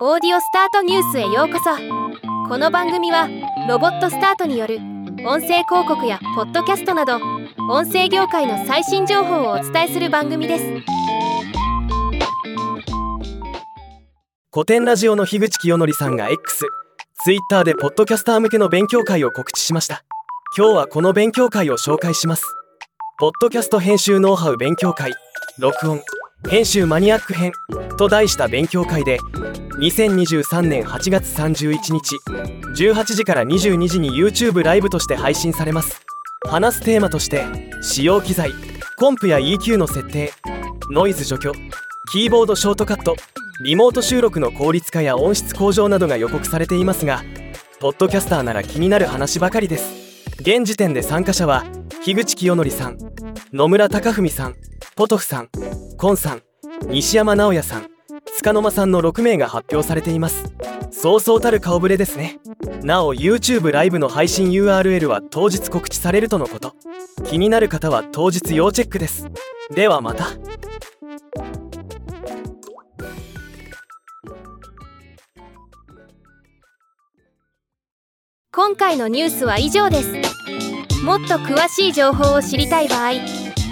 オーディオスタートニュースへようこそ。この番組はロボットスタートによる音声広告やポッドキャストなど音声業界の最新情報をお伝えする番組です。古典ラジオの樋口清則さんが X、Twitter でポッドキャスター向けの勉強会を告知しました。今日はこの勉強会を紹介します。ポッドキャスト編集ノウハウ勉強会録音。編集マニアック編と題した勉強会で2023年8月31日18時から22時に YouTube ライブとして配信されます。話すテーマとして使用機材コンプや EQ の設定ノイズ除去キーボードショートカットリモート収録の効率化や音質向上などが予告されていますがポッドキャスターなら気になる話ばかりです。現時点で参加者は樋口清則さん野村貴文さんポトフさんコンさん西山直也さん束の間さんの6名が発表されています。そうそうたる顔ぶれですね。なお YouTube ライブの配信 URL は当日告知されるとのこと。気になる方は当日要チェックです。ではまた。今回のニュースは以上です。もっと詳しい情報を知りたい場合「